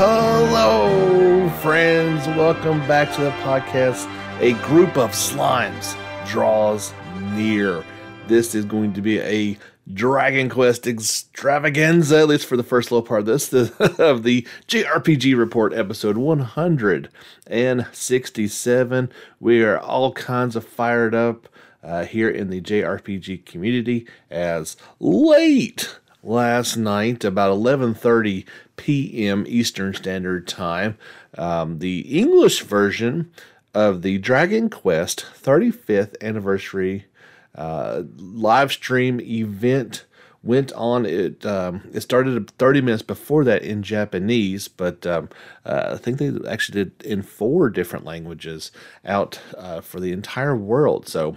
Hello, friends. Welcome back to the podcast. A group of slimes draws near. This is going to be a Dragon Quest extravaganza, at least for the first little part of this, the, of the JRPG Report, episode 167. We are all kinds of fired up uh, here in the JRPG community as late last night, about 11:30 p.m. Eastern Standard Time, um, the English version of the Dragon Quest 35th anniversary uh, live stream event went on. It um, it started 30 minutes before that in Japanese, but um, uh, I think they actually did in four different languages out uh, for the entire world. So.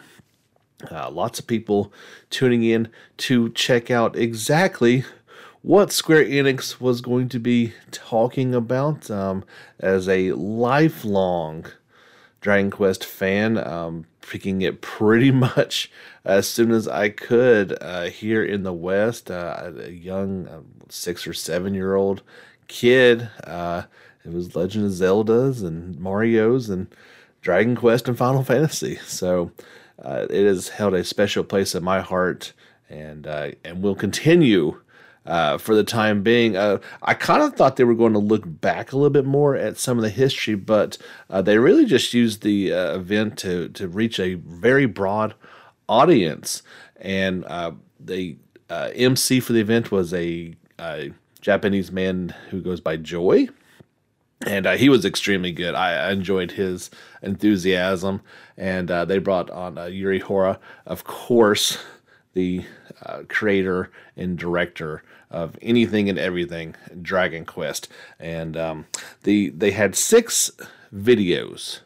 Uh, lots of people tuning in to check out exactly what Square Enix was going to be talking about um, as a lifelong Dragon Quest fan. Um, picking it pretty much as soon as I could uh, here in the West. Uh, a young uh, six or seven year old kid. Uh, it was Legend of Zelda's and Mario's and Dragon Quest and Final Fantasy. So uh, it has held a special place in my heart and and will continue uh, for the time being. Uh, I kind of thought they were going to look back a little bit more at some of the history, but uh, they really just used the uh, event to to reach a very broad audience. And uh, the uh, MC for the event was a, a, Japanese man who goes by Joy. And he was extremely good. I, I enjoyed his enthusiasm. And they brought on Yuji Horii, of course, the uh, creator and director of anything and everything Dragon Quest, and um, the they had six videos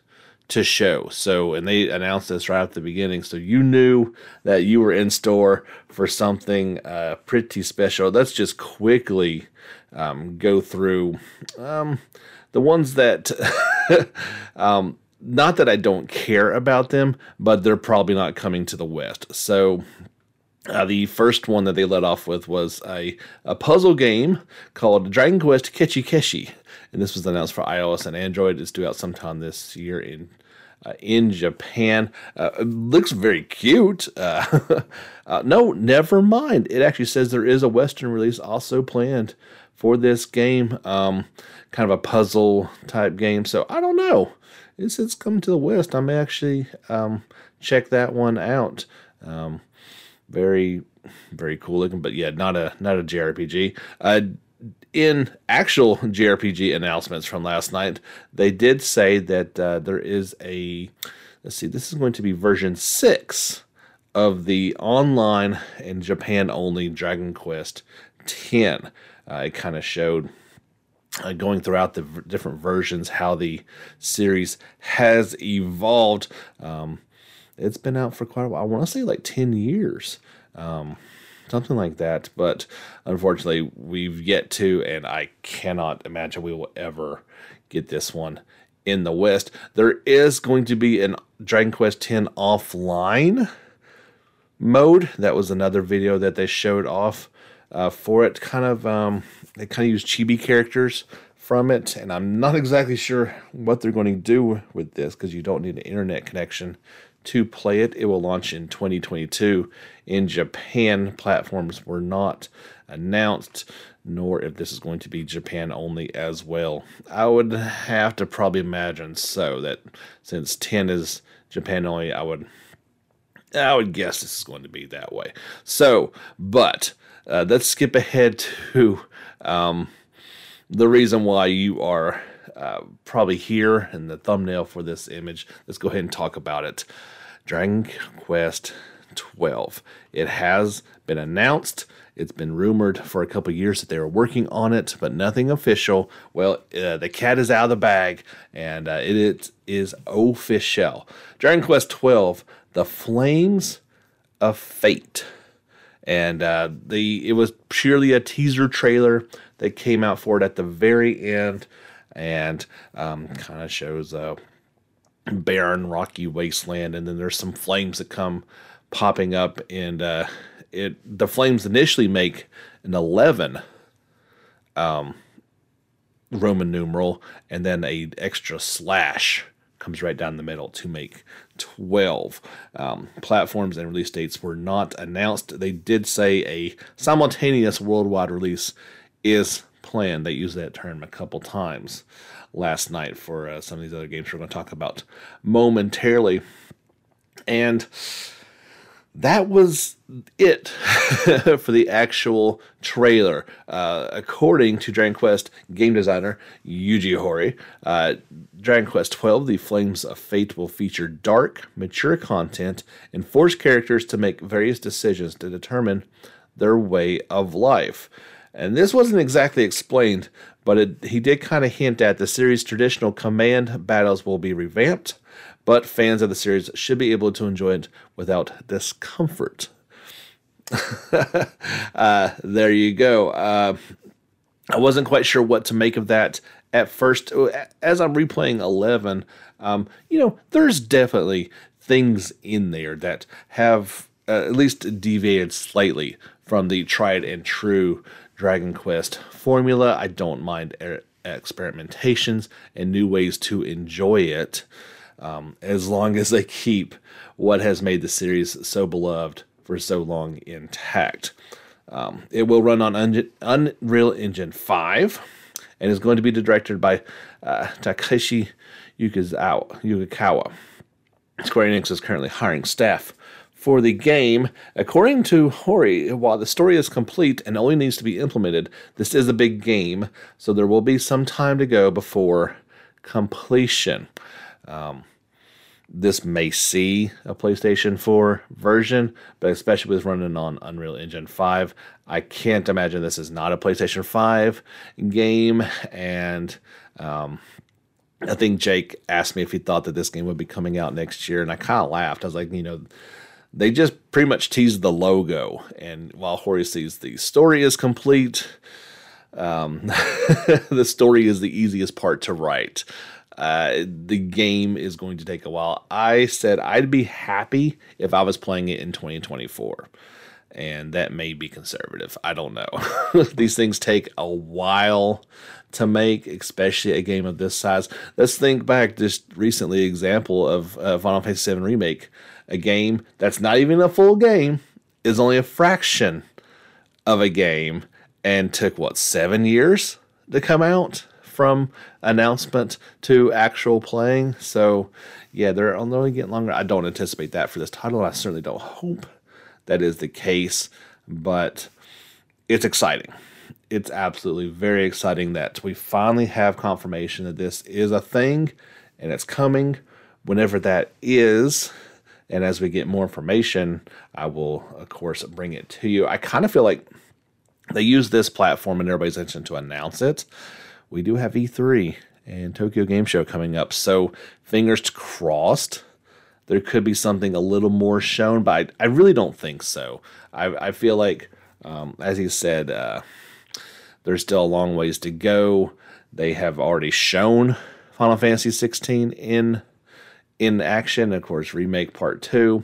to show. So, and they announced this right at the beginning, so you knew that you were in store for something uh, pretty special. Let's just quickly um, go through um, the ones that. um, not that I don't care about them, but they're probably not coming to the West. So uh, the first one that they led off with was a, a puzzle game called Dragon Quest Kechi Keshi. And this was announced for iOS and Android. It's due out sometime this year in uh, in Japan. Uh, it looks very cute. Uh, uh, no, never mind. It actually says there is a Western release also planned for this game. Um, kind of a puzzle type game. So I don't know. It's, it's coming to the West. I may actually um, check that one out. Um, very very cool looking but yeah not a not a jrpg uh, in actual jrpg announcements from last night they did say that uh, there is a let's see this is going to be version 6 of the online and japan only dragon quest 10 uh, it kind of showed uh, going throughout the v- different versions how the series has evolved. Um, it's been out for quite a while. I want to say like 10 years, um, something like that. But unfortunately, we've yet to, and I cannot imagine we will ever get this one in the West. There is going to be an Dragon Quest X offline mode. That was another video that they showed off uh, for it. Kind of, um, they kind of use chibi characters from it, and I'm not exactly sure what they're going to do with this because you don't need an internet connection to play it. It will launch in 2022. In Japan, platforms were not announced, nor if this is going to be Japan only as well. I would have to probably imagine so that since 10 is Japan only, I would I would guess this is going to be that way. So, but uh, let's skip ahead to um, the reason why you are uh, probably here in the thumbnail for this image. Let's go ahead and talk about it. Dragon Quest 12. It has been announced. It's been rumored for a couple years that they were working on it, but nothing official. Well, uh, the cat is out of the bag, and uh, it, it is official. Dragon Quest 12: The Flames of Fate, and uh, the it was purely a teaser trailer that came out for it at the very end, and um, kind of shows uh, barren, rocky wasteland, and then there's some flames that come popping up, and uh, it the flames initially make an eleven um, Roman numeral, and then a extra slash comes right down the middle to make 12. Um, platforms and release dates were not announced. They did say a simultaneous worldwide release is planned. They used that term a couple times last night for uh, some of these other games we're going to talk about momentarily. And that was it for the actual trailer. Uh, according to Dragon Quest game designer Yuji Horii, uh, Dragon Quest XII The Flames of Fate will feature dark, mature content and force characters to make various decisions to determine their way of life. And this wasn't exactly explained, but it, he did kind of hint at the series' traditional command battles will be revamped but fans of the series should be able to enjoy it without discomfort. uh, there you go. Uh, I wasn't quite sure what to make of that at first. As I'm replaying 11, um, you know, there's definitely things in there that have uh, at least deviated slightly from the tried and true Dragon Quest formula. I don't mind er- experimentations and new ways to enjoy it um, as long as they keep what has made the series so beloved for so long intact. Um, it will run on Unreal Engine 5 and is going to be directed by uh, Takeshi Uchikawa. Square Enix is currently hiring staff for the game. According to Horii, while the story is complete and only needs to be implemented, this is a big game, so there will be some time to go before completion. Um, this may see a PlayStation 4 version, but especially with running on Unreal Engine 5, I can't imagine this is not a PlayStation 5 game. And um, I think Jake asked me if he thought that this game would be coming out next year, and I kind of laughed. I was like, you know, they just pretty much teased the logo, and while Horii sees the story is complete, um, the story is the easiest part to write. Uh, the game is going to take a while. I said I'd be happy if I was playing it in 2024. And that may be conservative. I don't know. These things take a while to make, especially a game of this size. Let's think back just recently example of uh, Final Fantasy VII Remake, a game that's not even a full game, is only a fraction of a game, and took what seven years to come out from announcement to actual playing. So, yeah, they're only getting longer. I don't anticipate that for this title. I certainly don't hope that is the case, but it's exciting. It's absolutely very exciting that we finally have confirmation that this is a thing and it's coming whenever that is. And as we get more information, I will, of course, bring it to you. I kind of feel like they use this platform and everybody's attention to announce it we do have E3 and Tokyo Game Show coming up. So fingers crossed. There could be something a little more shown, but I, I really don't think so. I, I feel like, um, as he said, uh, there's still a long ways to go. They have already shown Final Fantasy 16 in in action. Of course, remake part two.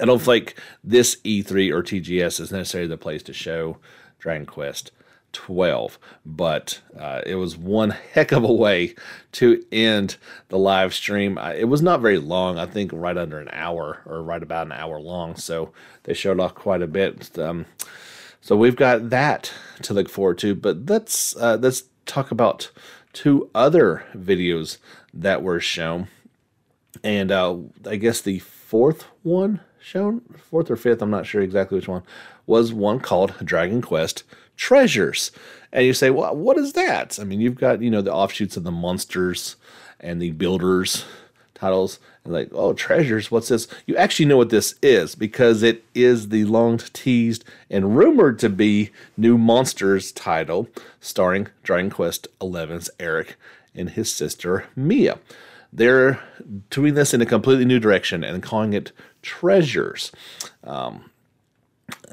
I don't think this E3 or TGS is necessarily the place to show Dragon Quest 12 but uh, it was one heck of a way to end the live stream it was not very long i think right under an hour or right about an hour long so they showed off quite a bit um, so we've got that to look forward to but let's uh, let's talk about two other videos that were shown and uh, i guess the fourth one shown fourth or fifth i'm not sure exactly which one was one called dragon quest treasures. And you say, well, what is that? I mean, you've got, you know, the offshoots of the monsters and the builders titles. And like, oh, treasures, what's this? You actually know what this is because it is the long teased and rumored to be new monsters title starring Dragon Quest XI's Erik and his sister Mia. They're doing this in a completely new direction and calling it treasures. Um,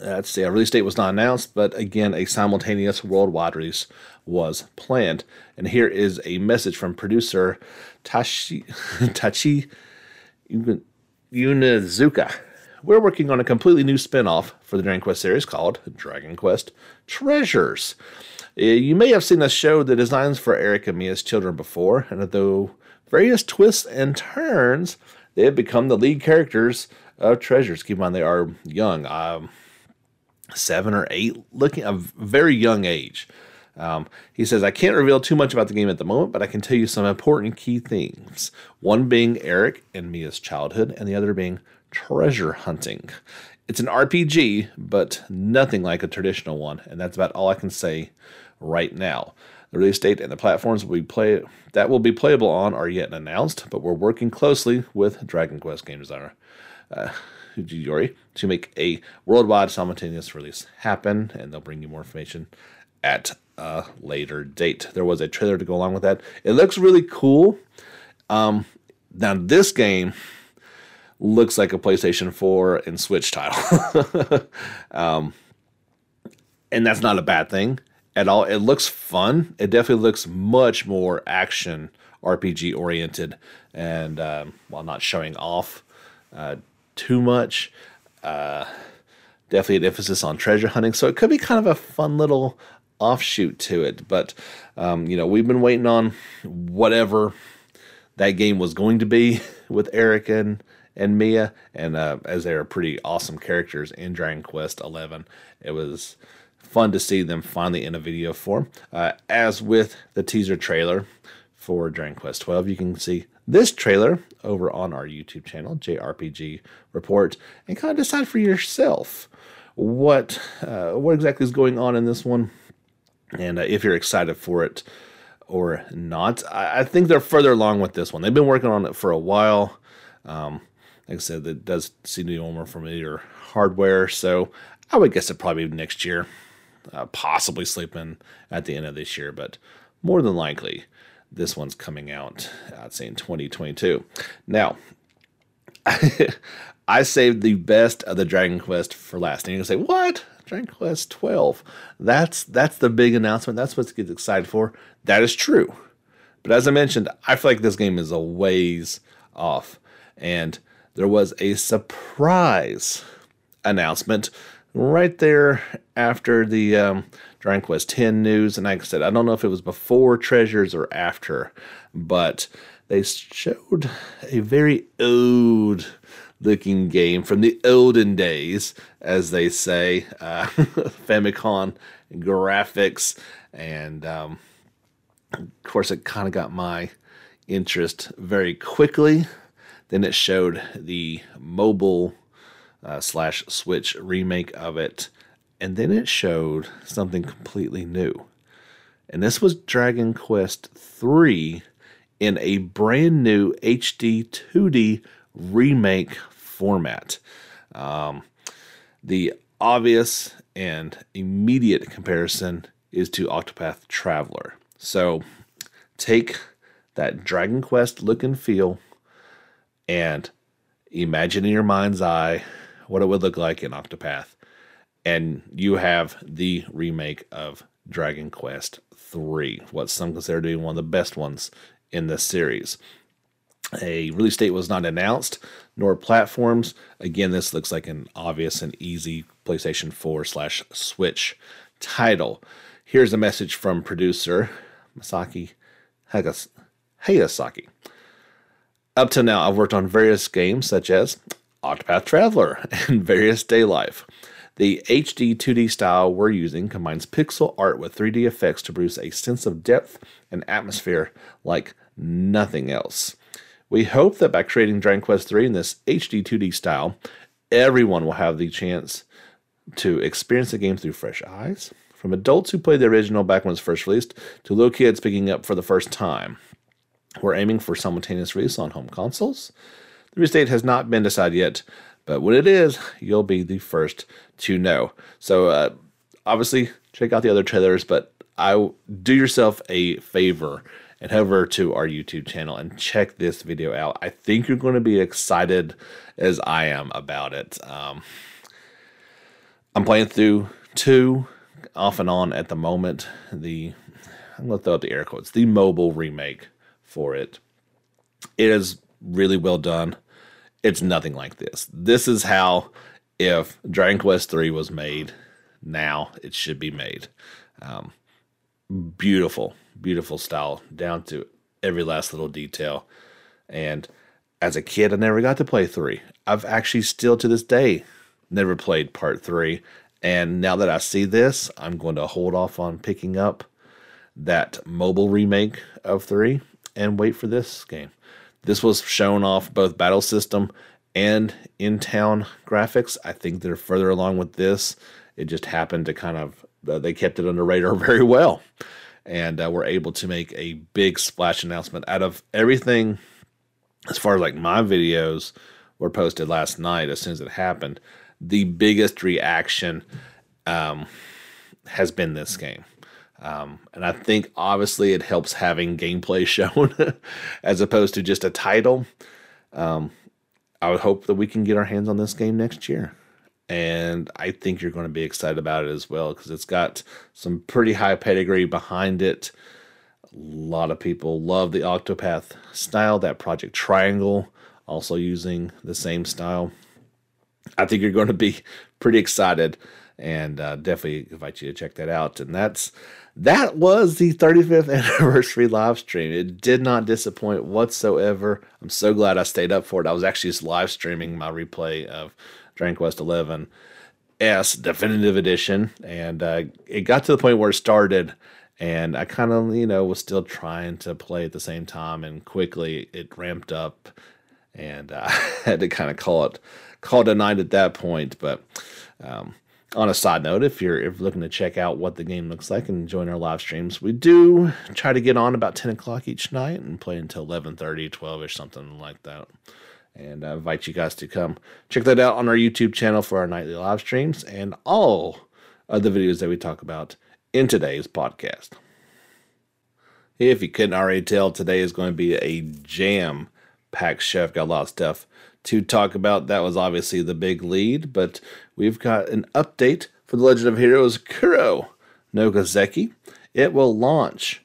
a release date was not announced, but again, a simultaneous worldwide release was planned. And here is a message from producer Taichi, Taichi Inuzuka. We're working on a completely new spin off for the Dragon Quest series called Dragon Quest Treasures. You may have seen us show the designs for Erik and Mia's children before, and though various twists and turns, they have become the lead characters of Treasures. Keep in mind, they are young, um, seven or eight, looking a very young age. Um, he says, I can't reveal too much about the game at the moment, but I can tell you some important key things. One being Erik and Mia's childhood, and the other being treasure hunting. It's an RPG, but nothing like a traditional one, and that's about all I can say right now. The release date and the platforms we play that will be playable on are yet announced, but we're working closely with Dragon Quest game designer uh, Yuji Horii to make a worldwide simultaneous release happen, and they'll bring you more information at a later date. There was a trailer to go along with that. It looks really cool. Um, now this game looks like a PlayStation 4 and Switch title. um, and that's not a bad thing at all. It looks fun. It definitely looks much more action RPG oriented, and um, while not showing off uh, too much, uh, definitely an emphasis on treasure hunting. So it could be kind of a fun little offshoot to it. But um, you know, we've been waiting on whatever that game was going to be with Erik and and Mia, and uh, as they are pretty awesome characters in Dragon Quest Eleven, it was fun to see them finally in a video form. Uh, as with the teaser trailer for Dragon Quest 12, you can see this trailer over on our YouTube channel, JRPG Report, and kind of decide for yourself what uh, what exactly is going on in this one and uh, if you're excited for it or not. I, I, think they're further along with this one. They've been working on it for a while. Um, like I said, it does seem to be more familiar hardware, so I would guess it probably next year, uh, possibly sleeping at the end of this year, but more than likely, this one's coming out, I'd say in 2022. Now, I saved the best of the Dragon Quest for last. And you're gonna say, what? Dragon Quest 12. That's that's the big announcement. That's what gets excited for. That is true. But as I mentioned, I feel like this game is a ways off. And there was a surprise announcement right there after the um, Dragon Quest 10 news. And like I said, I don't know if it was before Treasures or after, but they showed a very old looking game from the olden days, as they say, uh, Famicom graphics, and um, of course, it kind of got my interest very quickly. Then it showed the mobile uh, slash Switch remake of it, and then it showed something completely new. And this was Dragon Quest 3 in a brand new HD 2D remake format. Um, the obvious and immediate comparison is to Octopath Traveler. So take that Dragon Quest look and feel and imagine in your mind's eye what it would look like in Octopath. And you have the remake of Dragon Quest 3, what some consider to be one of the best ones in this series. A release date was not announced, nor platforms. Again, this looks like an obvious and easy PlayStation 4 slash Switch title. Here's a message from producer Masaaki Hayasaka. Up to now, I've worked on various games such as Octopath Traveler and various Day Life. The HD 2D style we're using combines pixel art with 3D effects to produce a sense of depth and atmosphere like nothing else. We hope that by creating Dragon Quest III in this HD 2D style, everyone will have the chance to experience the game through fresh eyes, from adults who played the original back when it was first released to little kids picking up for the first time. We're aiming for simultaneous release on home consoles. The release date has not been decided yet, but when it is, you'll be the first to know. So, uh, obviously, check out the other trailers, but I do yourself a favor and head over to our YouTube channel and check this video out. I think you're going to be excited as I am about it. Um, I'm playing through two off and on at the moment. The I'm going to throw up the air quotes. The mobile remake for it. It is really well done. It's nothing like this. This is how if Dragon Quest 3 was made now, it should be made. Um, beautiful, beautiful style down to every last little detail. And as a kid, I never got to play three. I've actually still to this day never played part three. And now that I see this, I'm going to hold off on picking up that mobile remake of three and wait for this game. This was shown off both battle system and in town graphics. I think they're further along with this. It just happened to kind of, uh, they kept it under radar very well. And uh, were able to make a big splash announcement out of everything as far as like my videos were posted last night as soon as it happened. The biggest reaction um, has been this game. Um, and I think obviously it helps having gameplay shown as opposed to just a title. Um, I would hope that we can get our hands on this game next year. And I think you're going to be excited about it as well because it's got some pretty high pedigree behind it. A lot of people love the Octopath style, that Project Triangle, also using the same style. I think you're going to be pretty excited and uh, definitely invite you to check that out. And that's that was the 35th anniversary live stream. It did not disappoint whatsoever. I'm so glad I stayed up for it. I was actually just live streaming my replay of Dragon Quest 11 S Definitive Edition, and uh, it got to the point where it started. And I kind of, you know, was still trying to play at the same time, and quickly it ramped up, and uh, I had to kind of call it call it a night at that point. But um, on a side note, if you're, if looking to check out what the game looks like and join our live streams, we do try to get on about 10 o'clock each night and play until 11.30, 12ish, something like that. And I invite you guys to come check that out on our YouTube channel for our nightly live streams and all of the videos that we talk about in today's podcast. If you couldn't already tell, today is going to be a jam packed show. I've got a lot of stuff to talk about. That was obviously the big lead, but we've got an update for The Legend of Heroes Kuro no Kiseki. It will launch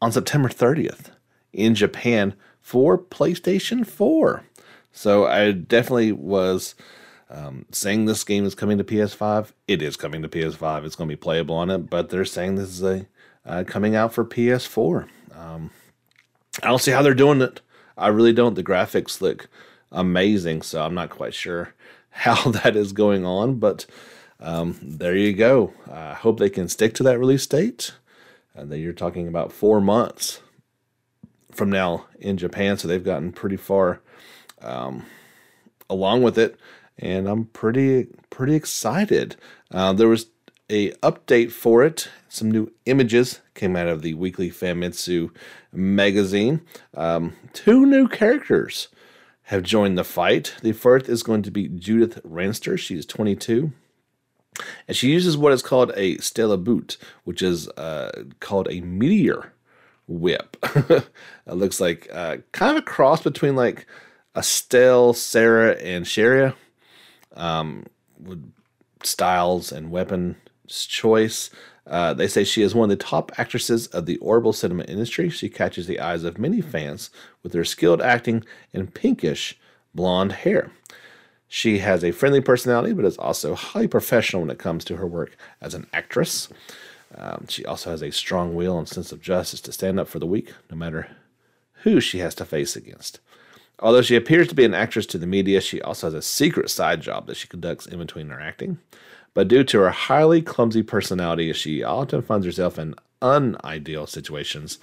on September 30th in Japan for PlayStation 4. So I definitely was um, saying this game is coming to PS5. It is coming to PS5. It's going to be playable on it, but they're saying this is a uh, coming out for PS4. Um, I don't see how they're doing it. I really don't. The graphics look amazing. So I'm not quite sure how that is going on, but um, there you go. I hope they can stick to that release date. And then you're talking about four months from now in Japan, so they've gotten pretty far um, along with it, and I'm pretty pretty excited. Uh, there was a update for it. Some new images came out of the weekly Famitsu magazine. Um, two new characters have joined the fight. The first is going to be Judith Lanster. She's 22. And she uses what is called a Stella boot, which is uh, called a meteor whip. it looks like uh, kind of a cross between like a Estelle, Sarah, and Sharia. Um, with styles and weapon choice. Uh, they say she is one of the top actresses of the Orbital cinema industry. She catches the eyes of many fans with her skilled acting and pinkish blonde hair. She has a friendly personality, but is also highly professional when it comes to her work as an actress. Um, she also has a strong will and sense of justice to stand up for the weak, no matter who she has to face against. Although she appears to be an actress to the media, she also has a secret side job that she conducts in between her acting but due to her highly clumsy personality, she often finds herself in unideal situations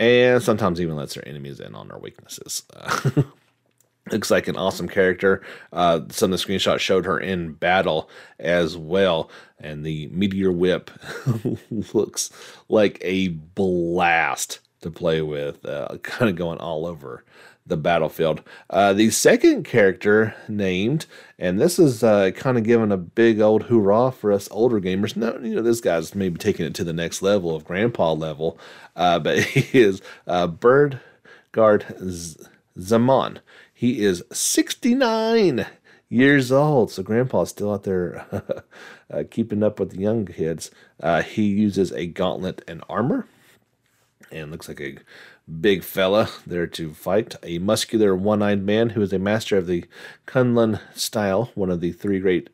and sometimes even lets her enemies in on her weaknesses. Looks like an awesome character. Uh, some of the screenshots showed her in battle as well, and the meteor whip looks like a blast to play with, uh, kind of going all over the battlefield. Uh, the second character named, and this is uh, kind of giving a big old hoorah for us older gamers. No, you know, this guy's maybe taking it to the next level of grandpa level, uh, but he is uh, Bergard Z- Zeman. He is 69 years old, so grandpa's still out there uh, keeping up with the young kids. Uh, he uses a gauntlet and armor and looks like a big fella there to fight, a muscular one eyed man who is a master of the Kunlun style, one of the three great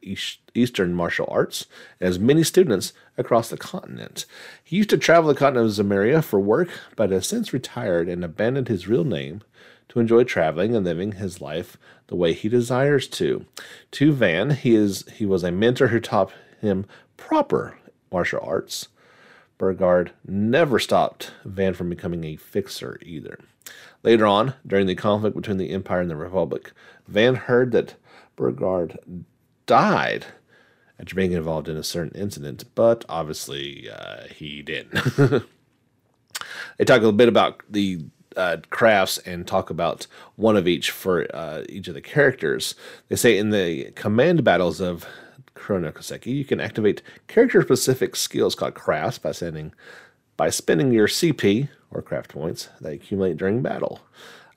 Eastern martial arts, and has many students across the continent. He used to travel the continent of Zemuria for work, but has since retired and abandoned his real name to enjoy traveling and living his life the way he desires to. To Van, he is he was a mentor who taught him proper martial arts Burgard never stopped Van from becoming a fixer either. Later on, during the conflict between the Empire and the Republic, Van heard that Burgard died after being involved in a certain incident, but obviously uh, he didn't. they talk a little bit about the uh, crafts and talk about one of each for uh, each of the characters. They say in the command battles of Chrono you can activate character-specific skills called crafts by sending by spending your CP or craft points that accumulate during battle.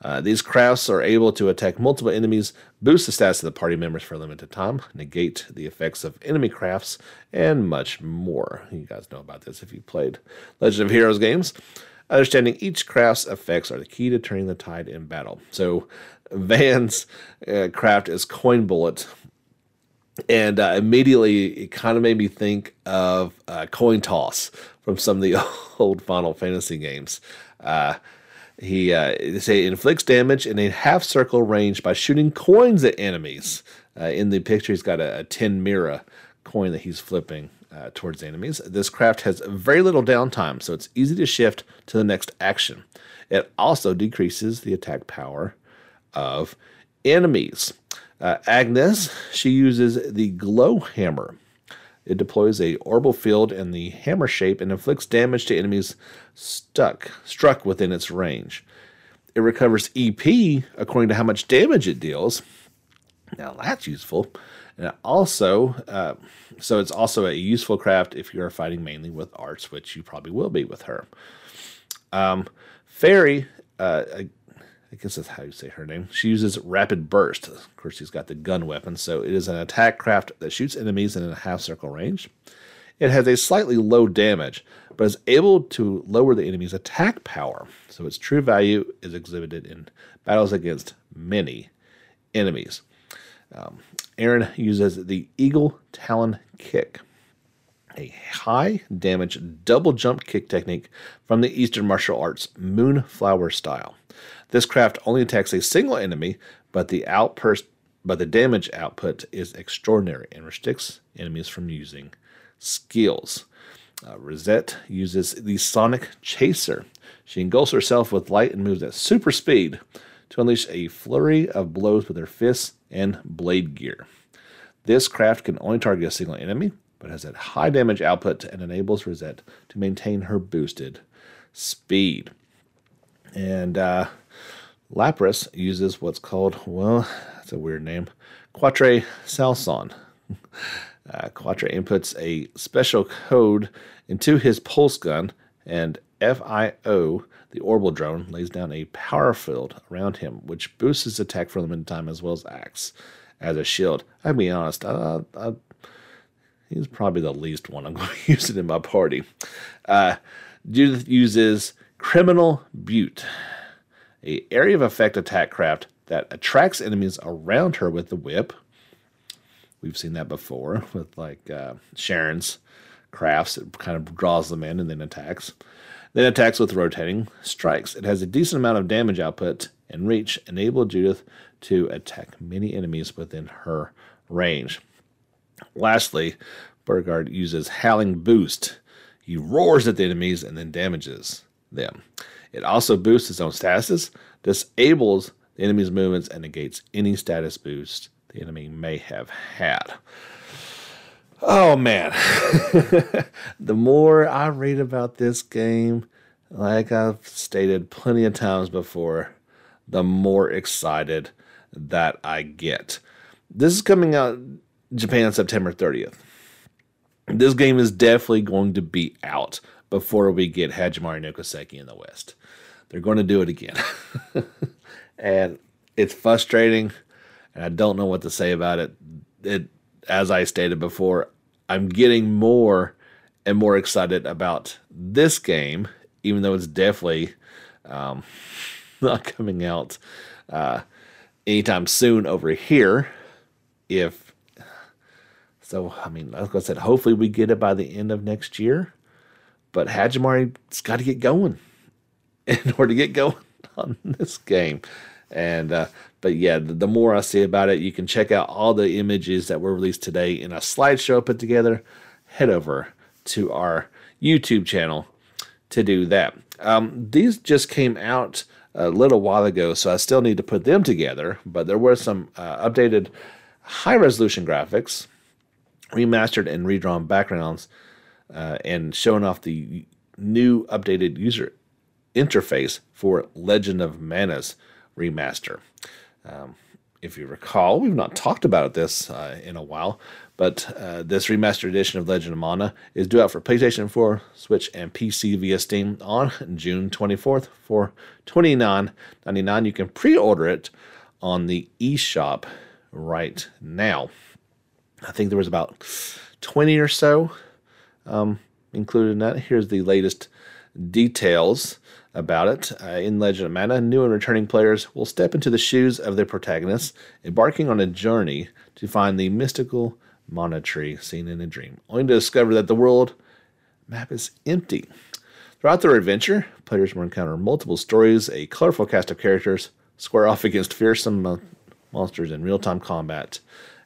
Uh, these crafts are able to attack multiple enemies, boost the stats of the party members for a limited time, negate the effects of enemy crafts, and much more. You guys know about this if you played Legend of Heroes games. Understanding each craft's effects are the key to turning the tide in battle. So, Van's uh, craft is Coin Bullet, and uh, immediately it kind of made me think of uh, coin toss from some of the old Final Fantasy games. Uh, he uh, they say inflicts damage in a half circle range by shooting coins at enemies. Uh, in the picture, he's got a, a ten mira coin that he's flipping uh, towards enemies. This craft has very little downtime, so it's easy to shift to the next action. It also decreases the attack power of enemies. Uh, Agnes, she uses the glow hammer. It deploys a orbital field in the hammer shape and inflicts damage to enemies stuck struck within its range. It recovers EP according to how much damage it deals. Now that's useful. And also, uh, so it's also a useful craft if you are fighting mainly with arts, which you probably will be with her. Um, Fairy, uh, I guess that's how you say her name. She uses Rapid Burst. Of course, she's got the gun weapon, so it is an attack craft that shoots enemies in a half circle range. It has a slightly low damage, but is able to lower the enemy's attack power, so its true value is exhibited in battles against many enemies. Um, Aaron uses the Eagle Talon Kick, a high damage double jump kick technique from the Eastern martial arts Moonflower style. This craft only attacks a single enemy, but the but the damage output is extraordinary and restricts enemies from using skills. Uh, Risette uses the Sonic Chaser. She engulfs herself with light and moves at super speed to unleash a flurry of blows with her fists and blade gear. This craft can only target a single enemy, but has a high damage output and enables Risette to maintain her boosted speed. And uh, Lapras uses what's called, well, that's a weird name, Quatre Salson. Uh, Quatre inputs a special code into his pulse gun, and FIO, the orbital drone, lays down a power field around him, which boosts his attack for a limited time as well as acts as a shield. I'll be honest, uh, uh, he's probably the least one I'm going to use it in my party. Uh, Judith uses Criminal Butte a area of effect attack craft that attracts enemies around her with the whip. We've seen that before with like uh, Sharon's crafts. It kind of draws them in and then attacks. Then attacks with rotating strikes. It has a decent amount of damage output and reach, enable Judith to attack many enemies within her range. Lastly, Burgard uses Howling Boost. He roars at the enemies and then damages them. It also boosts its own statuses, disables the enemy's movements, and negates any status boost the enemy may have had. Oh man. the more I read about this game, like I've stated plenty of times before, the more excited that I get. This is coming out Japan September 30th. This game is definitely going to be out before we get Hajimari no Kiseki in the West. They're going to do it again. and it's frustrating, and I don't know what to say about it. It, as I stated before, I'm getting more and more excited about this game, even though it's definitely um, not coming out uh, anytime soon over here. If so, I mean, like I said, hopefully we get it by the end of next year. But Hajimari's got to get going in order to get going on this game. And uh, but yeah, the, the, more I see about it, you can check out all the images that were released today in a slideshow put together. Head over to our YouTube channel to do that. Um, these just came out a little while ago, so I still need to put them together. But there were some uh, updated high resolution graphics, remastered and redrawn backgrounds, uh, and showing off the new updated user interface for Legend of Mana's remaster. Um, if you recall, we've not talked about this uh, in a while, but uh, this remastered edition of Legend of Mana is due out for PlayStation 4, Switch, and PC via Steam on June 24th for $29.99. You can pre order it on the eShop right now. I think there was about 20 or so um, included in that. Here's the latest details about it. Uh, in Legend of Mana, new and returning players will step into the shoes of their protagonists, embarking on a journey to find the mystical mana tree seen in a dream, only to discover that the world map is empty. Throughout their adventure, players will encounter multiple stories, a colorful cast of characters, square off against fearsome monsters in real time combat,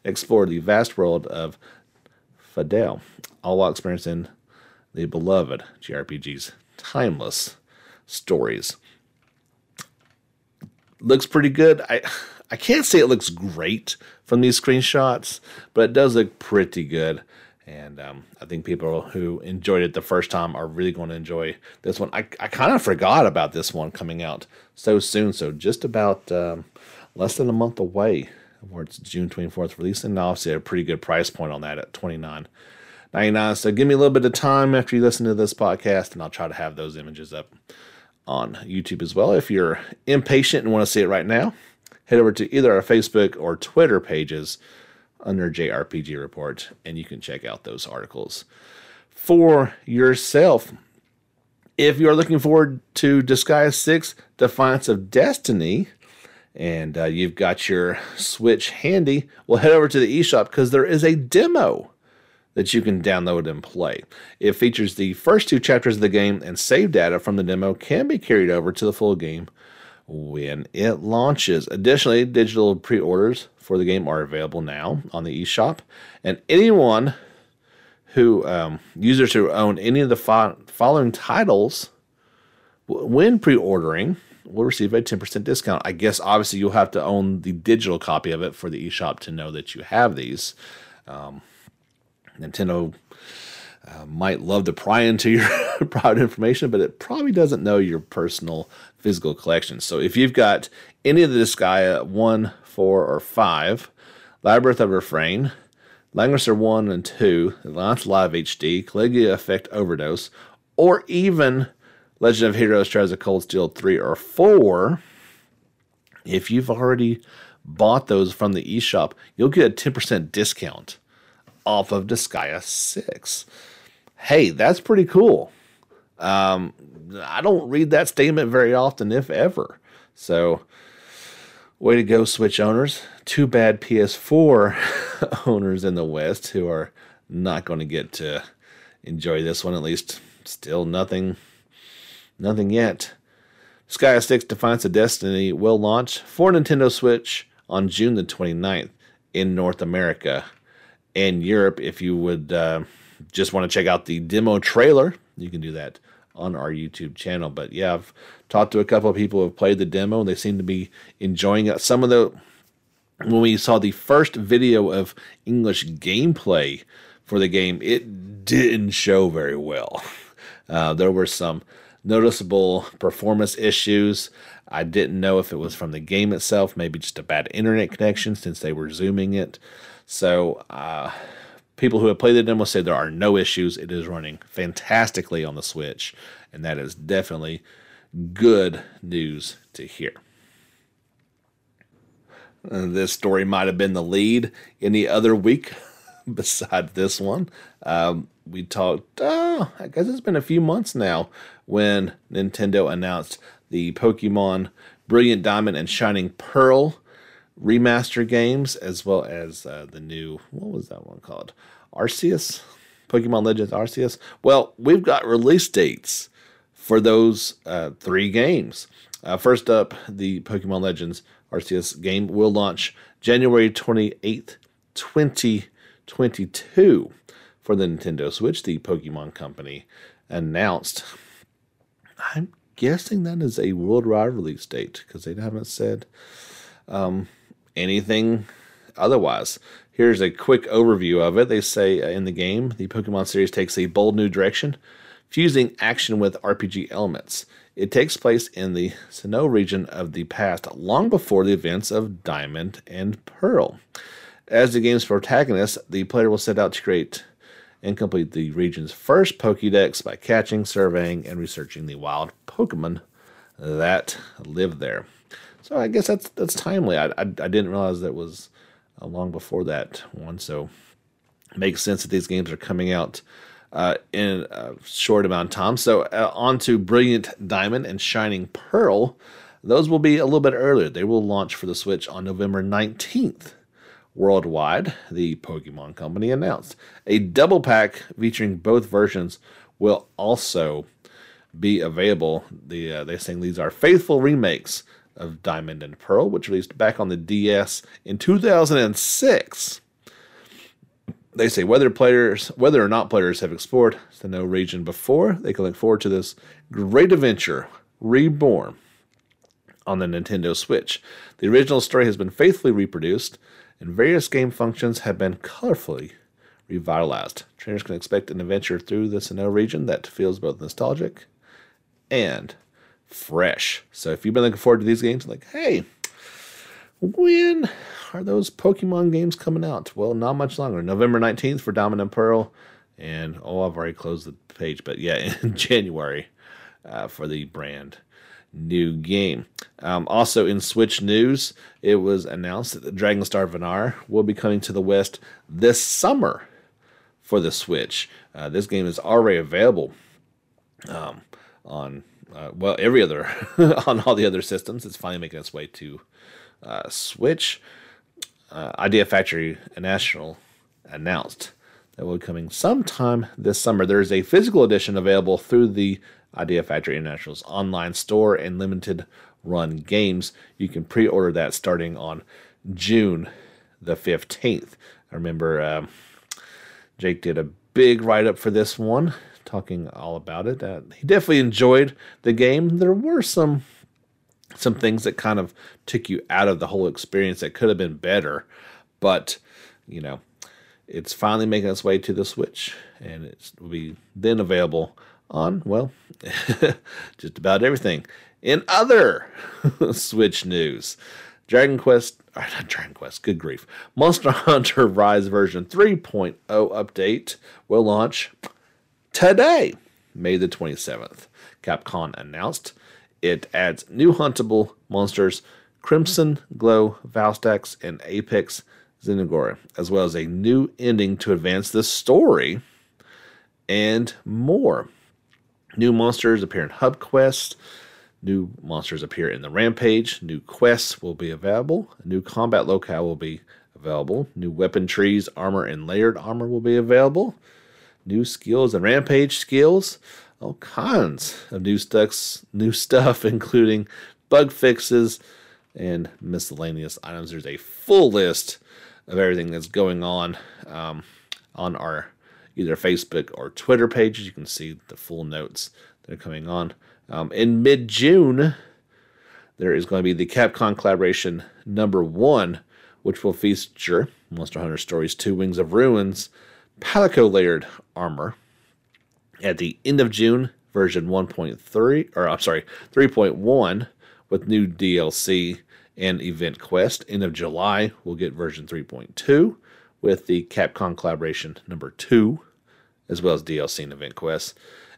explore the vast world of Fa'Diel, all while experiencing the beloved JRPG's timeless stories. Looks pretty good. I I can't say it looks great from these screenshots, but it does look pretty good. And um, I think people who enjoyed it the first time are really going to enjoy this one. I, I kind of forgot about this one coming out so soon. So just about um, less than a month away, where it's June 24th release. And obviously a pretty good price point on that at 29 99 So give me a little bit of time after you listen to this podcast, and I'll try to have those images up on YouTube as well. If you're impatient and want to see it right now, head over to either our Facebook or Twitter pages under JRPG Report, and you can check out those articles for yourself. If you're looking forward to Disgaea 6 Defiance of Destiny, and uh, you've got your Switch handy, well, head over to the eShop because there is a demo that you can download and play. It features the first two chapters of the game, and save data from the demo can be carried over to the full game when it launches. Additionally, digital pre orders for the game are available now on the eShop, and anyone who, um, users who own any of the fo- following titles, when pre ordering, will receive a 10% discount. I guess obviously you'll have to own the digital copy of it for the eShop to know that you have these. Um, Nintendo uh, might love to pry into your private information, but it probably doesn't know your personal physical collection. So if you've got any of the Disgaea 1, 4, or 5, Labyrinth of Refrain, Langrisser 1 and 2, Launch Live HD, Caligula Effect Overdose, or even Legend of Heroes Trails of Cold Steel 3 or 4, if you've already bought those from the eShop, you'll get a 10% discount off of Disgaea 6. Hey, that's pretty cool. Um, I don't read that statement very often, if ever. So, way to go, Switch owners. Too bad PS4 owners in the West who are not going to get to enjoy this one. At least, still nothing, nothing yet. Sky 6 Defiance of Destiny will launch for Nintendo Switch on June the 29th in North America and Europe. If you would uh, just want to check out the demo trailer, you can do that on our YouTube channel. But yeah, I've talked to a couple of people who have played the demo, and they seem to be enjoying it. Some of the when we saw the first video of English gameplay for the game, it didn't show very well. Uh, there were some noticeable performance issues. I didn't know if it was from the game itself, maybe just a bad internet connection since they were zooming it. So, uh, people who have played the demo say there are no issues. It is running fantastically on the Switch, and that is definitely good news to hear. Uh, this story might have been the lead any other week beside this one. Um, we talked, uh, I guess it's been a few months now when Nintendo announced the Pokemon Brilliant Diamond and Shining Pearl remaster games, as well as uh, the new, what was that one called? Arceus? Pokemon Legends Arceus? Well, we've got release dates for those uh, three games. Uh, first up, the Pokemon Legends Arceus game will launch January 28th, 2022 for the Nintendo Switch, the Pokemon Company announced. I'm guessing that is a worldwide release date because they haven't said um, anything otherwise. Here's a quick overview of it. They say uh, in the game, the Pokemon series takes a bold new direction, fusing action with RPG elements. It takes place in the Sinnoh region of the past, long before the events of Diamond and Pearl. As the game's protagonist, the player will set out to create and complete the region's first Pokédex by catching, surveying, and researching the wild Pokemon that live there. So I guess that's that's timely. I, I, I didn't realize that was uh, long before that one. So it makes sense that these games are coming out uh, in a short amount of time. So uh, on to Brilliant Diamond and Shining Pearl. Those will be a little bit earlier. They will launch for the Switch on November 19th. Worldwide, the Pokemon Company announced a double pack featuring both versions will also be available. The uh, they're saying these are faithful remakes of Diamond and Pearl, which released back on the DS in 2006. They say whether players, whether or not players have explored the Sinnoh region before, they can look forward to this great adventure reborn on the Nintendo Switch. The original story has been faithfully reproduced and various game functions have been colorfully revitalized. Trainers can expect an adventure through the Sinnoh region that feels both nostalgic and fresh. So if you've been looking forward to these games, like, hey, when are those Pokemon games coming out? Well, not much longer. November 19th for Diamond and Pearl. And, oh, I've already closed the page, but yeah, in January uh, for the brand new game. Um, also, in Switch news, it was announced that Dragon Star Varnir will be coming to the West this summer for the Switch. Uh, this game is already available um, on uh, well every other on all the other systems. It's finally making its way to uh, Switch. Uh, Idea Factory International announced that will be coming sometime this summer. There is a physical edition available through the Idea Factory International's online store and limited run games. You can pre order that starting on June the 15th. I remember uh, Jake did a big write up for this one, talking all about it. Uh, he definitely enjoyed the game. There were some some things that kind of took you out of the whole experience that could have been better, but you know, it's finally making its way to the Switch, and it will be then available on, well, just about everything. In other Switch news, Dragon Quest, or not Dragon Quest, good grief, Monster Hunter Rise version 3.0 update will launch today, May the 27th. Capcom announced it adds new huntable monsters Crimson Glow, Valstrax, and Apex Zinogre, as well as a new ending to advance the story and more. New monsters appear in Hub Quest. New monsters appear in the Rampage. New quests will be available. A new combat locale will be available. New weapon trees, armor, and layered armor will be available. New skills and Rampage skills. All kinds of new stuff, new stuff, including bug fixes and miscellaneous items. There's a full list of everything that's going on um, on our either Facebook or Twitter pages. You can see the full notes that are coming on. Um, in mid June, there is going to be the Capcom collaboration number one, which will feature Monster Hunter Stories 2 Wings of Ruins, Palico layered armor. At the end of June, version 1.3, or I'm sorry, 3.1 with new DLC and event quest. End of July, we'll get version 3.2 with the Capcom collaboration number two, as well as DLC and event quests.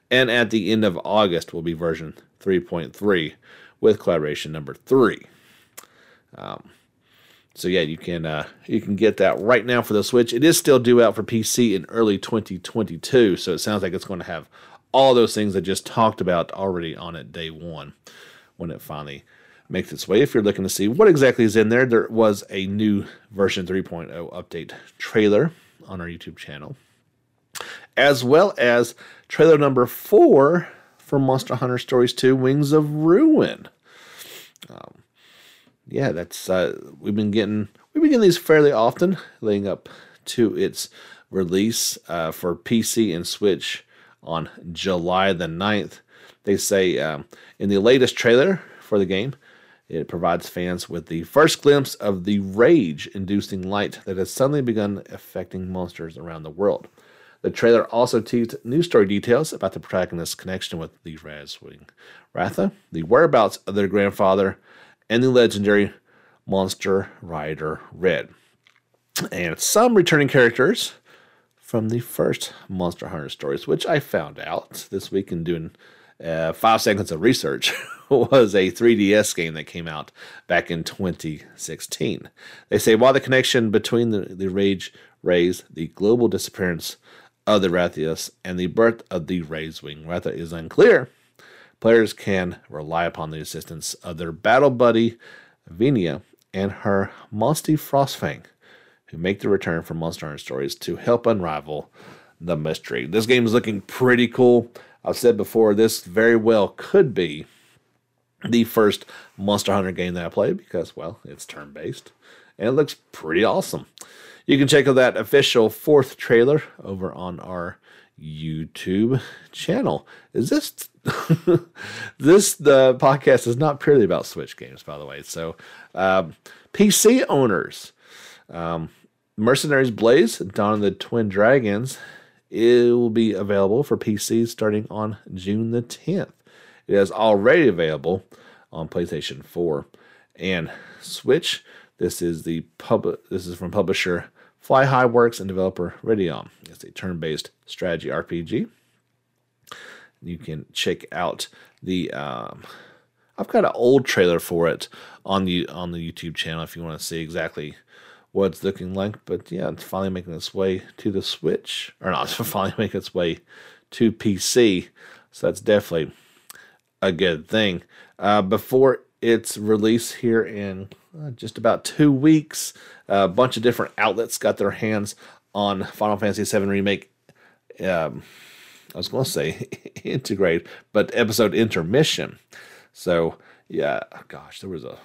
And at the end of August will be version 3.3 with collaboration number three. Um, so yeah, you can uh, you can get that right now for the Switch. It is still due out for PC in early 2022, so it sounds like it's going to have all those things I just talked about already on it day one, when it finally makes its way. If you're looking to see what exactly is in there, there was a new version 3.0 update trailer on our YouTube channel, as well as trailer number four for Monster Hunter Stories 2 Wings of Ruin. Um, yeah, that's uh, we've been getting we've been getting these fairly often, leading up to its release uh, for PC and Switch on July the 9th. They say um, in the latest trailer for the game, it provides fans with the first glimpse of the rage inducing light that has suddenly begun affecting monsters around the world. The trailer also teased new story details about the protagonist's connection with the Razewing Ratha, the whereabouts of their grandfather, and the legendary monster rider Red. And some returning characters from the first Monster Hunter stories, which I found out this week in doing uh, five seconds of research, was a 3DS game that came out back in 2016. They say while the connection between the, the Rage Rays, the global disappearance of the Rathias, and the birth of the Razewing Ratha is unclear, players can rely upon the assistance of their battle buddy, Venia, and her Monstie Frostfang, who make the return from Monster Hunter Stories to help unravel the mystery. This game is looking pretty cool. I've said before, this very well could be the first Monster Hunter game that I play because, well, it's turn based and it looks pretty awesome. You can check out that official fourth trailer over on our YouTube channel. Is this this the podcast is not purely about Switch games, by the way. So, um, PC owners, um, Mercenaries Blaze, Dawn of the Twin Dragons, it will be available for PC starting on June the 10th. It is already available on PlayStation 4 and Switch. This is the pub. This is from publisher Fly High Works and developer Rideon. It's a turn-based strategy RPG. You can check out the. Um, I've got an old trailer for it on the on the YouTube channel if you want to see exactly what it's looking like. But yeah, it's finally making its way to the Switch, or not, it's finally making its way to PC. So that's definitely a good thing. Uh, before its release here in uh, just about two weeks, a bunch of different outlets got their hands on Final Fantasy VII Remake. Um, I was going to say Intergrade, but episode intermission. So yeah, gosh, there was a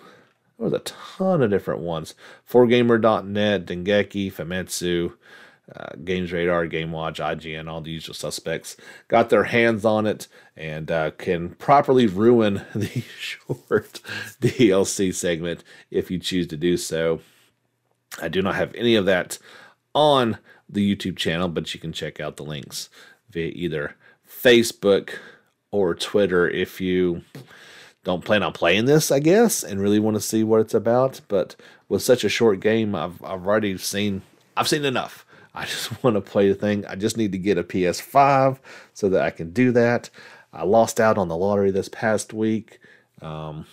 there was a ton of different ones. 4Gamer.net, Dengeki, Famitsu, uh, Games Radar, Game Watch, IGN, all the usual suspects got their hands on it and uh, can properly ruin the short DLC segment if you choose to do so. I do not have any of that on the YouTube channel, but you can check out the links via either Facebook or Twitter if you don't plan on playing this, I guess, and really want to see what it's about. But with such a short game, I've I've already seen I've seen enough. I just want to play the thing. I just need to get a PS5 so that I can do that. I lost out on the lottery this past week. Um,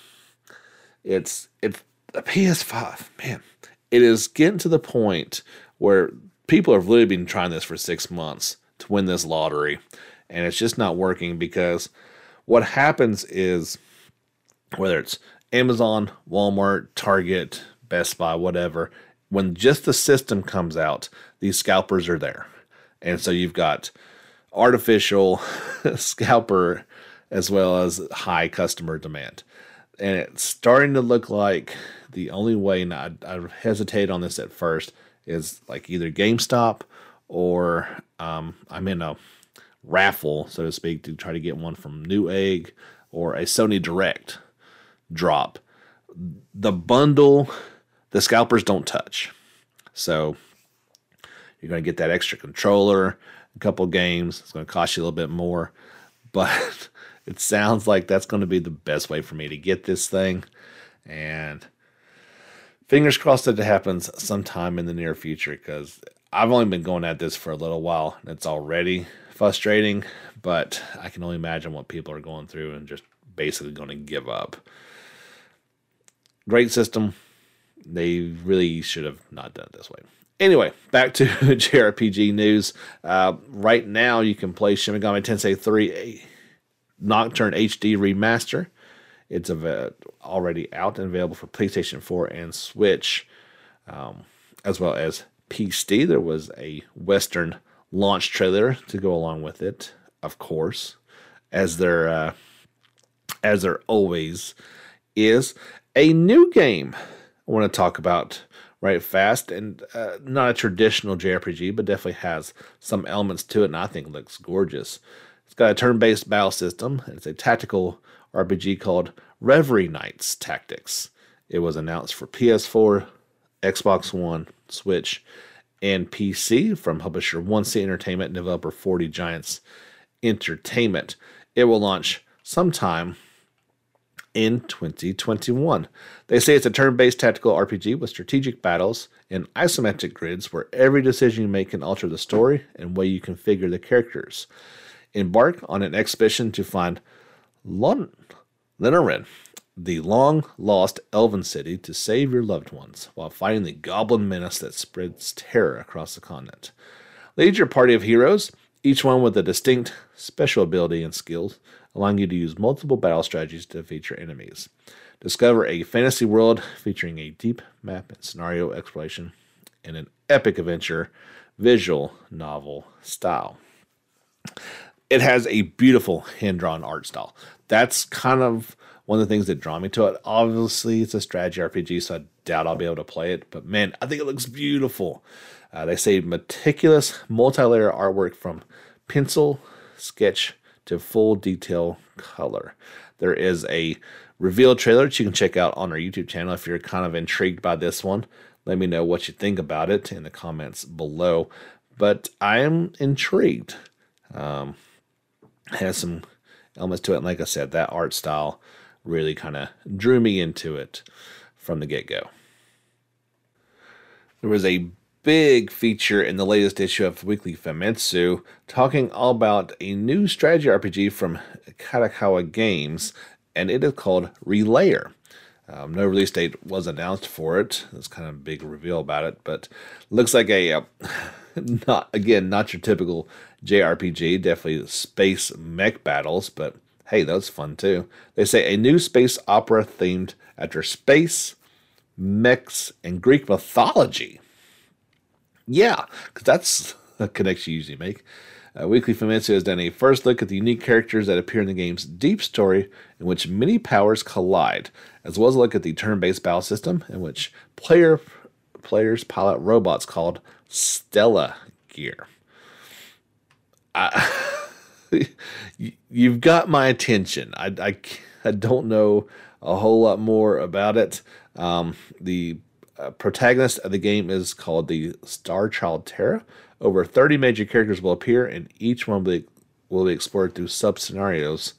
it's it's a PS5, man. It is getting to the point where people have literally been trying this for six months to win this lottery, and it's just not working because what happens is whether it's Amazon, Walmart, Target, Best Buy, whatever, when just the system comes out, these scalpers are there. And so you've got artificial scalper as well as high customer demand. And it's starting to look like the only way, and I, I hesitate on this at first, is like either GameStop or um, I'm in a raffle, so to speak, to try to get one from Newegg or a Sony Direct drop. The bundle, the scalpers don't touch. So you're going to get that extra controller, a couple games. It's going to cost you a little bit more, but it sounds like that's going to be the best way for me to get this thing. And fingers crossed that it happens sometime in the near future because I've only been going at this for a little while and it's already frustrating, but I can only imagine what people are going through and just basically going to give up great system. They really should have not done it this way. Anyway, back to JRPG news. Uh, right now, you can play Shin Megami Tensei 3 Nocturne HD Remaster. It's av- already out and available for PlayStation 4 and Switch, um, as well as PC. There was a Western launch trailer to go along with it, of course, as there uh, as there always is. A new game I want to talk about right fast and uh, not a traditional JRPG, but definitely has some elements to it, and I think looks gorgeous. It's got a turn-based battle system. It's a tactical RPG called Reverie Knights Tactics. It was announced for PS4, Xbox One, Switch, and PC from publisher 1C Entertainment and developer 40 Giants Entertainment. It will launch sometime in 2021. They say it's a turn based tactical RPG with strategic battles and isometric grids where every decision you make can alter the story and way you configure the characters. Embark on an expedition to find Lon- the long lost elven city, to save your loved ones while fighting the goblin menace that spreads terror across the continent. Lead your party of heroes, each one with a distinct special ability and skills allowing you to use multiple battle strategies to defeat your enemies. Discover a fantasy world featuring a deep map and scenario exploration in an epic adventure visual novel style. It has a beautiful hand drawn art style. That's kind of one of the things that draw me to it. Obviously, it's a strategy RPG, so I doubt I'll be able to play it, but man, I think it looks beautiful. Uh, they say meticulous multi layer artwork from pencil, sketch, to full detail color. There is a reveal trailer that you can check out on our YouTube channel if you're kind of intrigued by this one. Let me know what you think about it in the comments below. But I am intrigued. Um, has some elements to it. And like I said, that art style really kind of drew me into it from the get go. There was a big feature in the latest issue of Weekly Famitsu, talking all about a new strategy RPG from Kadokawa Games, and it is called Relayer. Um, no release date was announced for it. It's kind of a big reveal about it, but looks like a uh, not again not your typical JRPG. Definitely space mech battles, but hey, that's fun too. They say a new space opera themed after space, mechs, and Greek mythology. Yeah, because that's a connection you usually make. Uh, Weekly Famitsu has done a first look at the unique characters that appear in the game's deep story, in which many powers collide, as well as a look at the turn-based battle system, in which player players pilot robots called Stella Gear. I, you've got my attention. I, I, I, don't know a whole lot more about it. Um, the uh, protagonist of the game is called the Star Child Terra. Over 30 major characters will appear, and each one will be, will be explored through sub scenarios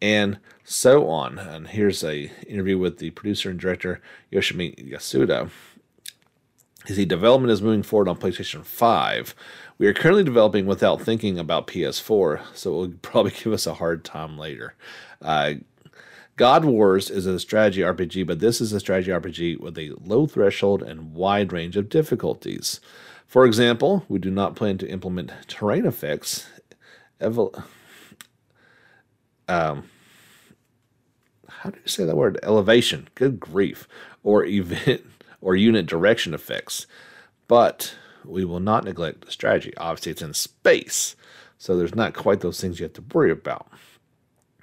and so on. And here's a interview with the producer and director Yoshimi Yasuda. The development is moving forward on PlayStation 5. We are currently developing without thinking about PS4, so it will probably give us a hard time later. Uh, God Wars is a strategy RPG, but this is a strategy RPG with a low threshold and wide range of difficulties. For example, we do not plan to implement terrain effects. Evol- um, how do you say that word? Elevation. Good grief. Or event or unit direction effects. But we will not neglect the strategy. Obviously, it's in space, so there's not quite those things you have to worry about.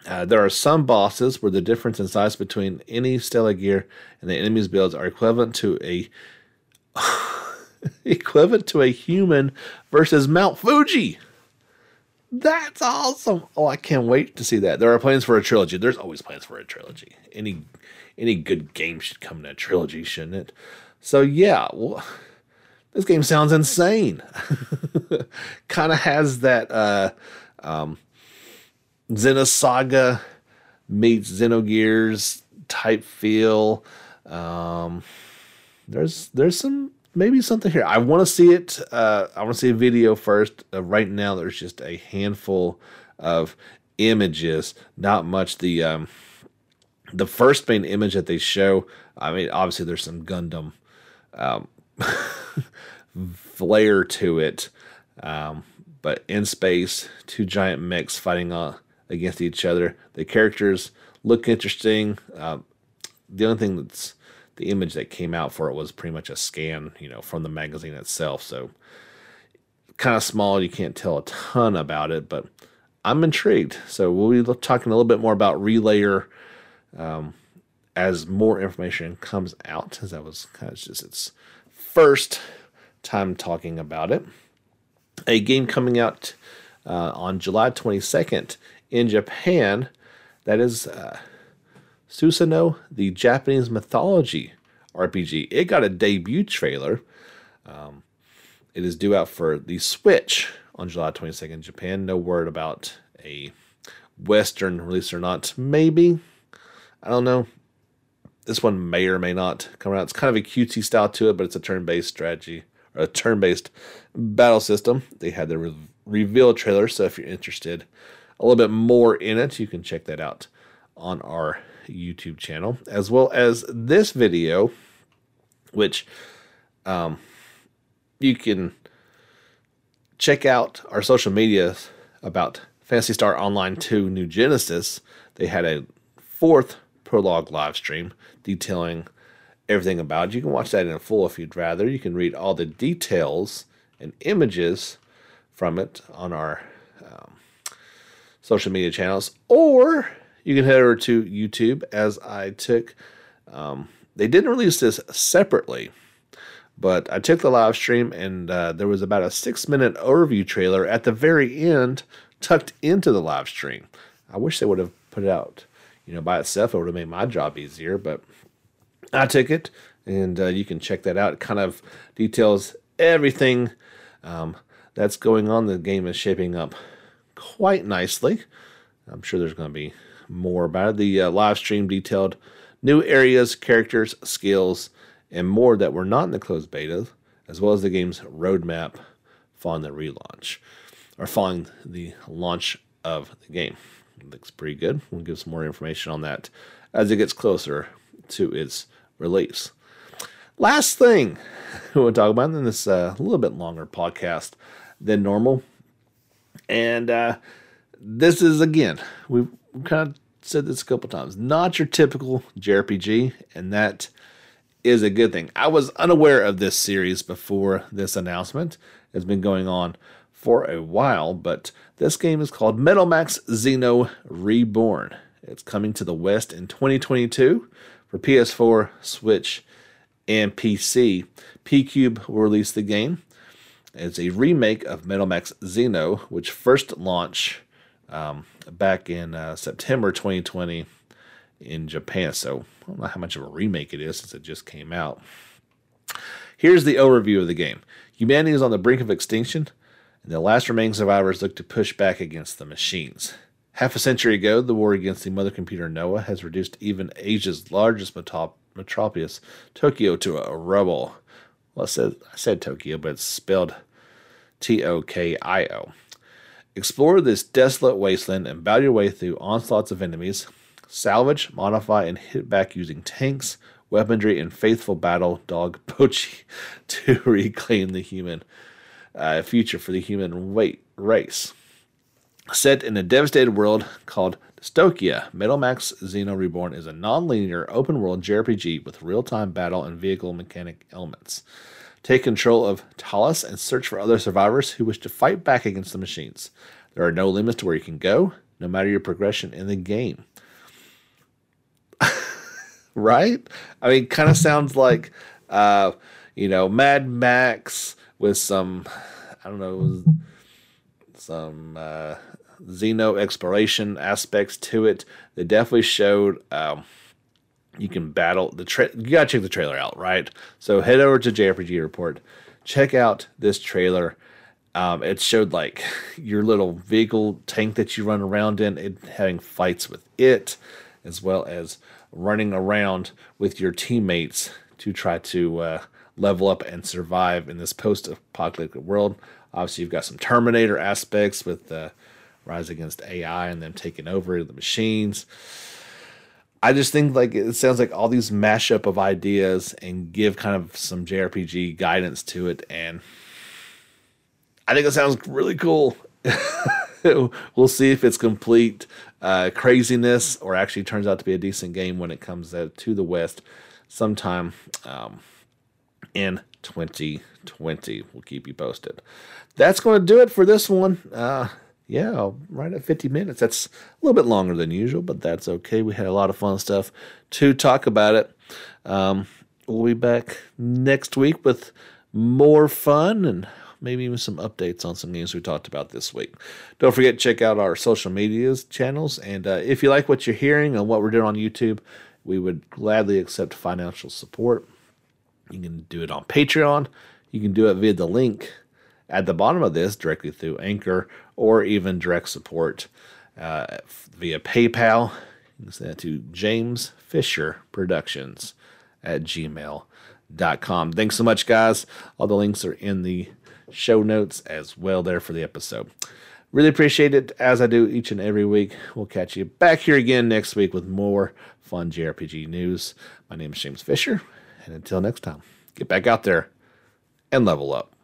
Uh, there are some bosses where the difference in size between any Stella gear and the enemy's builds are equivalent to a equivalent to a human versus Mount Fuji. That's awesome! Oh, I can't wait to see that. There are plans for a trilogy. There's always plans for a trilogy. Any any good game should come in a trilogy, shouldn't it? So yeah, well, this game sounds insane. kind of has that uh, um, Xenosaga meets Xenogears type feel. Um, there's there's some maybe something here. I want to see it. Uh, I want to see a video first. Uh, right now, there's just a handful of images, not much. The um, the first main image that they show. I mean, obviously, there's some Gundam um, flair to it, um, but in space, two giant mechs fighting on against each other. The characters look interesting. Uh, the only thing that's the image that came out for it was pretty much a scan, you know, from the magazine itself. So kind of small. You can't tell a ton about it, but I'm intrigued. So we'll be talking a little bit more about Relayer um, as more information comes out, as that was kind of just its first time talking about it. A game coming out uh, on July 22nd in Japan. That is uh, Susanoo, the Japanese mythology RPG. It got a debut trailer. Um, it is due out for the Switch on July 22nd in Japan. No word about a Western release or not. Maybe. I don't know. This one may or may not come out. It's kind of a cutesy style to it, but it's a turn based strategy or a turn based battle system. They had the re- reveal trailer, so if you're interested a little bit more in it, you can check that out on our YouTube channel, as well as this video, which um, you can check out our social media about Phantasy Star Online 2 New Genesis. They had a fourth prologue live stream detailing everything about it. You can watch that in full if you'd rather. You can read all the details and images from it on our social media channels, or you can head over to YouTube as I took. Um, they didn't release this separately but I took the live stream and uh, there was about a six minute overview trailer at the very end tucked into the live stream. I wish they would have put it out, you know, by itself. It would have made my job easier, but I took it and uh, you can check that out. It kind of details everything um, that's going on. The game is shaping up quite nicely. I'm sure there's going to be more about it. The uh, live stream detailed new areas, characters, skills, and more that were not in the closed beta, as well as the game's roadmap following the relaunch, or following the launch of the game. It looks pretty good. We'll give some more information on that as it gets closer to its release. Last thing we'll talk about in this uh, little bit longer podcast than normal, and uh, this is again we've kind of said this a couple times, not your typical JRPG, and that is a good thing. I was unaware of this series before this announcement. It's been going on for a while, but this game is called Metal Max Xeno Reborn. It's coming to the West in 2022 for PS4, Switch, and PC. PQube will release the game. It's a remake of Metal Max Xeno, which first launched um, back in uh, September 2020 in Japan. So I don't know how much of a remake it is since it just came out. Here's the overview of the game humanity is on the brink of extinction, and the last remaining survivors look to push back against the machines. Half a century ago, the war against the mother computer Noah has reduced even Asia's largest metropolis, Tokyo, to a rubble. Well, I said, I said Tokyo, but it's spelled T O K I O. Explore this desolate wasteland and battle your way through onslaughts of enemies, salvage, modify, and hit back using tanks, weaponry, and faithful battle dog Pochi to reclaim the human uh, future for the human weight race. Set in a devastated world called Dystopia, Metal Max Xeno Reborn is a non-linear open-world JRPG with real-time battle and vehicle mechanic elements. Take control of Talis and search for other survivors who wish to fight back against the machines. There are no limits to where you can go, no matter your progression in the game right? I mean, kind of sounds like, uh, you know, Mad Max with some, I don't know, some uh, Xeno exploration aspects to it. They definitely showed. Um, you can battle the tra- you gotta check the trailer out right so head over to jrpg report check out this trailer um, it showed like your little vehicle tank that you run around in it having fights with it as well as running around with your teammates to try to uh, level up and survive in this post-apocalyptic world. Obviously, you've got some Terminator aspects with the rise against AI and them taking over the machines. I just think like it sounds like all these mashup of ideas and give kind of some JRPG guidance to it, and I think it sounds really cool. we'll see if it's complete uh, craziness or actually turns out to be a decent game when it comes to the West sometime um, in 2020. We'll keep you posted. That's going to do it for this one. Uh, yeah, right at 50 minutes. That's a little bit longer than usual, but that's okay. We had a lot of fun stuff to talk about it. Um, we'll be back next week with more fun and maybe even some updates on some games we talked about this week. Don't forget to check out our social medias channels. And uh, if you like what you're hearing and what we're doing on YouTube, we would gladly accept financial support. You can do it on Patreon. You can do it via the link at the bottom of this directly through Anchor or even direct support uh, via PayPal. You can send that to James Fisher Productions at gmail.com. Thanks so much, guys. All the links are in the show notes as well there for the episode. Really appreciate it as I do each and every week. We'll catch you back here again next week with more fun JRPG news. My name is James Fisher, and until next time, get back out there and level up.